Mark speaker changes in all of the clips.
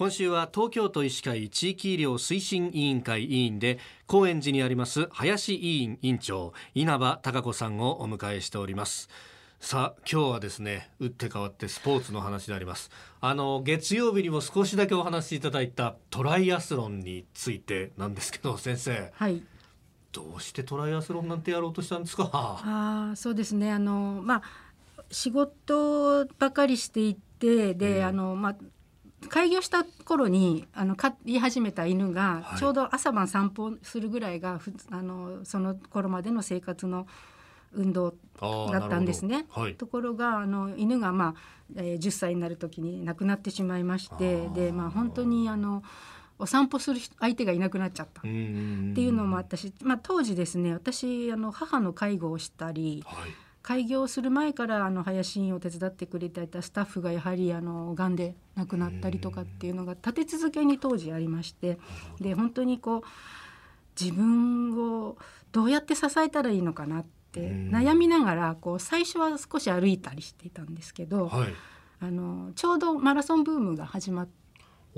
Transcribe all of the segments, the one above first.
Speaker 1: 今週は東京都医師会地域医療推進委員会委員で高円寺にあります林委員委員長稲葉貴子さんをお迎えしております。さあ今日はですね打って変わってスポーツの話であります。あの月曜日にも少しだけお話しいただいたトライアスロンについてなんですけど先生。
Speaker 2: はい。
Speaker 1: どうしてトライアスロンなんてやろうとしたんですか？
Speaker 2: ああ、そうですね。あのまあ仕事ばかりしていてで、
Speaker 1: うん。
Speaker 2: あのまあ開業した頃にあの飼い始めた犬が
Speaker 1: はい。
Speaker 2: ちょうど朝晩散歩するぐらいがふあのその頃までの生活の運動だったんですね。
Speaker 1: はい。
Speaker 2: ところがあの犬が、まあえー10歳になる時に亡くなってしまいましてで、まあ、本当にあのお散歩する人相手がいなくなっちゃった。っていうのもあったし、まあ、当時ですね私あの母の介護をしたり
Speaker 1: はい
Speaker 2: 開業する前からあの林院を手伝ってくれていたスタッフがやはりあの癌で亡くなったりとかっていうのが立て続けに当時ありましてで本当にこう自分をどうやって支えたらいいのかなって
Speaker 1: うん。
Speaker 2: 悩みながらこう最初は少し歩いたりしていたんですけど、
Speaker 1: はい。
Speaker 2: あのちょうどマラソンブームが始まっ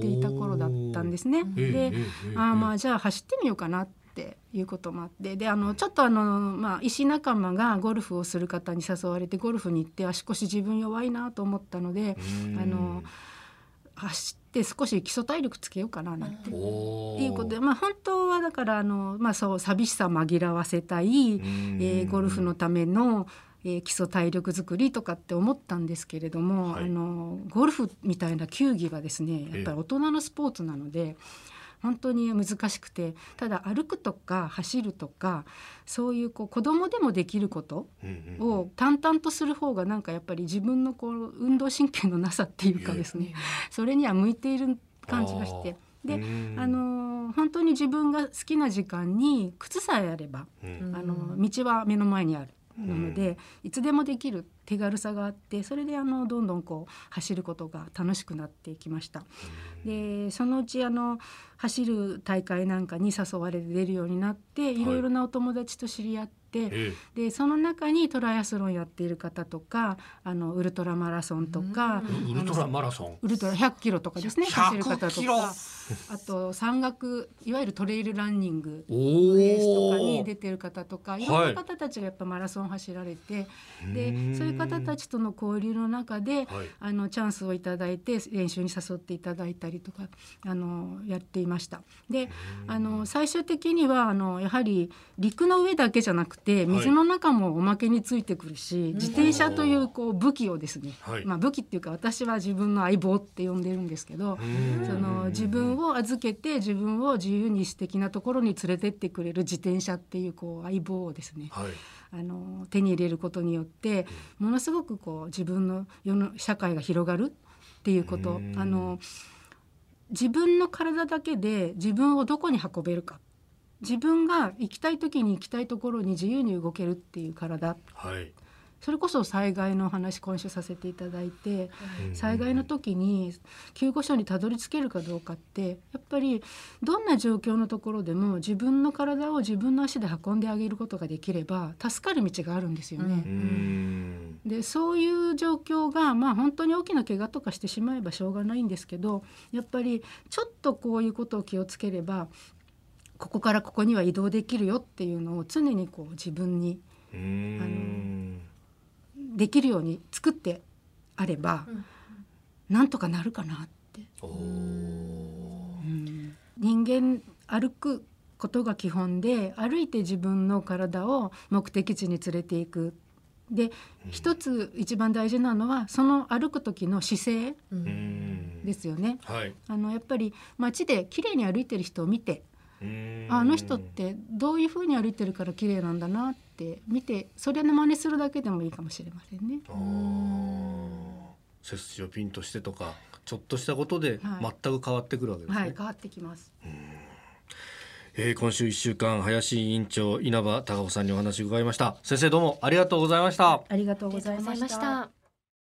Speaker 2: ていた頃だったんですね。
Speaker 1: ええ
Speaker 2: で、ああまあじゃあ走ってみようかなっていうこともあってであのちょっとあの、まあ、医師仲間がゴルフをする方に誘われてゴルフに行って足腰自分弱いなと思ったので
Speaker 1: うん
Speaker 2: あの走って少し基礎体力つけようかななんて。っていうことで、まあ、本当はだからあの、まあ、そう寂しさ紛らわせたい、えーゴルフのための、えー基礎体力づくりとかって思ったんですけれども、
Speaker 1: はい
Speaker 2: あのゴルフみたいな球技はですねやっぱり大人のスポーツなので。本当に難しくてただ歩くとか走るとかそういうこう子供でもできることを淡々とする方がなんかやっぱり自分のこう運動神経のなさっていうかですねそれには向いている感じがしてで
Speaker 1: うん。
Speaker 2: あの本当に自分が好きな時間に靴さえあれば
Speaker 1: うん。
Speaker 2: あの道は目の前にあるので、いつでもできる手軽さがあってそれであのどんどんこう走ることが楽しくなっていきました。でそのうちあの走る大会なんかに誘われて出るようになってい。ろいろなお友達と知り合って、
Speaker 1: え
Speaker 2: でその中にトライアスロンやっている方とかあのウルトラマラソンとか、
Speaker 1: えウルトラマラソン。
Speaker 2: ウルトラ100キロとかですね走る方と
Speaker 1: 100キロ
Speaker 2: か。あと山岳いわゆるトレイルランニング
Speaker 1: お
Speaker 2: レースとかに
Speaker 1: お
Speaker 2: 出てる方とか
Speaker 1: い。
Speaker 2: いろんな方たちがやっぱマラソン走られて、でそういう方たちとの交流の中で
Speaker 1: はい。
Speaker 2: あのチャンスをいただいて練習に誘っていただいたりとかあのやっていました。であの最終的にはあのやはり陸の上だけじゃなくて水の中もおまけについてくるし、自転車というこう武器をですね、
Speaker 1: はい。
Speaker 2: まあ、武器っていうか私は自分の相棒って呼んでるんですけど、
Speaker 1: うん。
Speaker 2: その自分を預けて自分を自由に素敵なところに連れてってくれる自転車っていうこう相棒をですね
Speaker 1: はい
Speaker 2: あの手に入れることによってものすごくこう自分の世の社会が広がるっていうこと。
Speaker 1: うん。
Speaker 2: あの自分の体だけで自分をどこに運べるか。自分が行きたい時に行きたいところに自由に動けるっていう体。
Speaker 1: はい
Speaker 2: それこそ災害のお話今週させていただいて災害の時に救護所にたどり着けるかどうかってやっぱりどんな状況のところでも自分の体を自分の足で運んであげることができれば助かる道があるんですよね。
Speaker 1: うん。
Speaker 2: でそういう状況がまあ本当に大きな怪我とかしてしまえばしょうがないんですけどやっぱりちょっとこういうことを気をつければここからここには移動できるよっていうのを常にこう自分に
Speaker 1: うん
Speaker 2: できるように作ってあれば、なんとかなるかなって。人間歩くことが基本で歩いて自分の体を目的地に連れていく。で一つ一番大事なのはその歩く時の姿勢
Speaker 1: うん
Speaker 2: ですよね。
Speaker 1: はい
Speaker 2: あのやっぱり街で綺麗に歩いてる人を見て
Speaker 1: うん
Speaker 2: ああの人ってどういう風に歩いてるから綺麗なんだなって見てそれの真似するだけでもいいかもしれませんね。
Speaker 1: 背筋をピンとしてとかちょっとしたことで
Speaker 2: はい
Speaker 1: 全く変わってくるわけですね、
Speaker 2: はい変わってきます。
Speaker 1: えー今週一週間林委員長稲葉貴穂さんにお話を伺いました先生どうもありがとうございました
Speaker 2: ありがとうご
Speaker 3: ざいまし。た。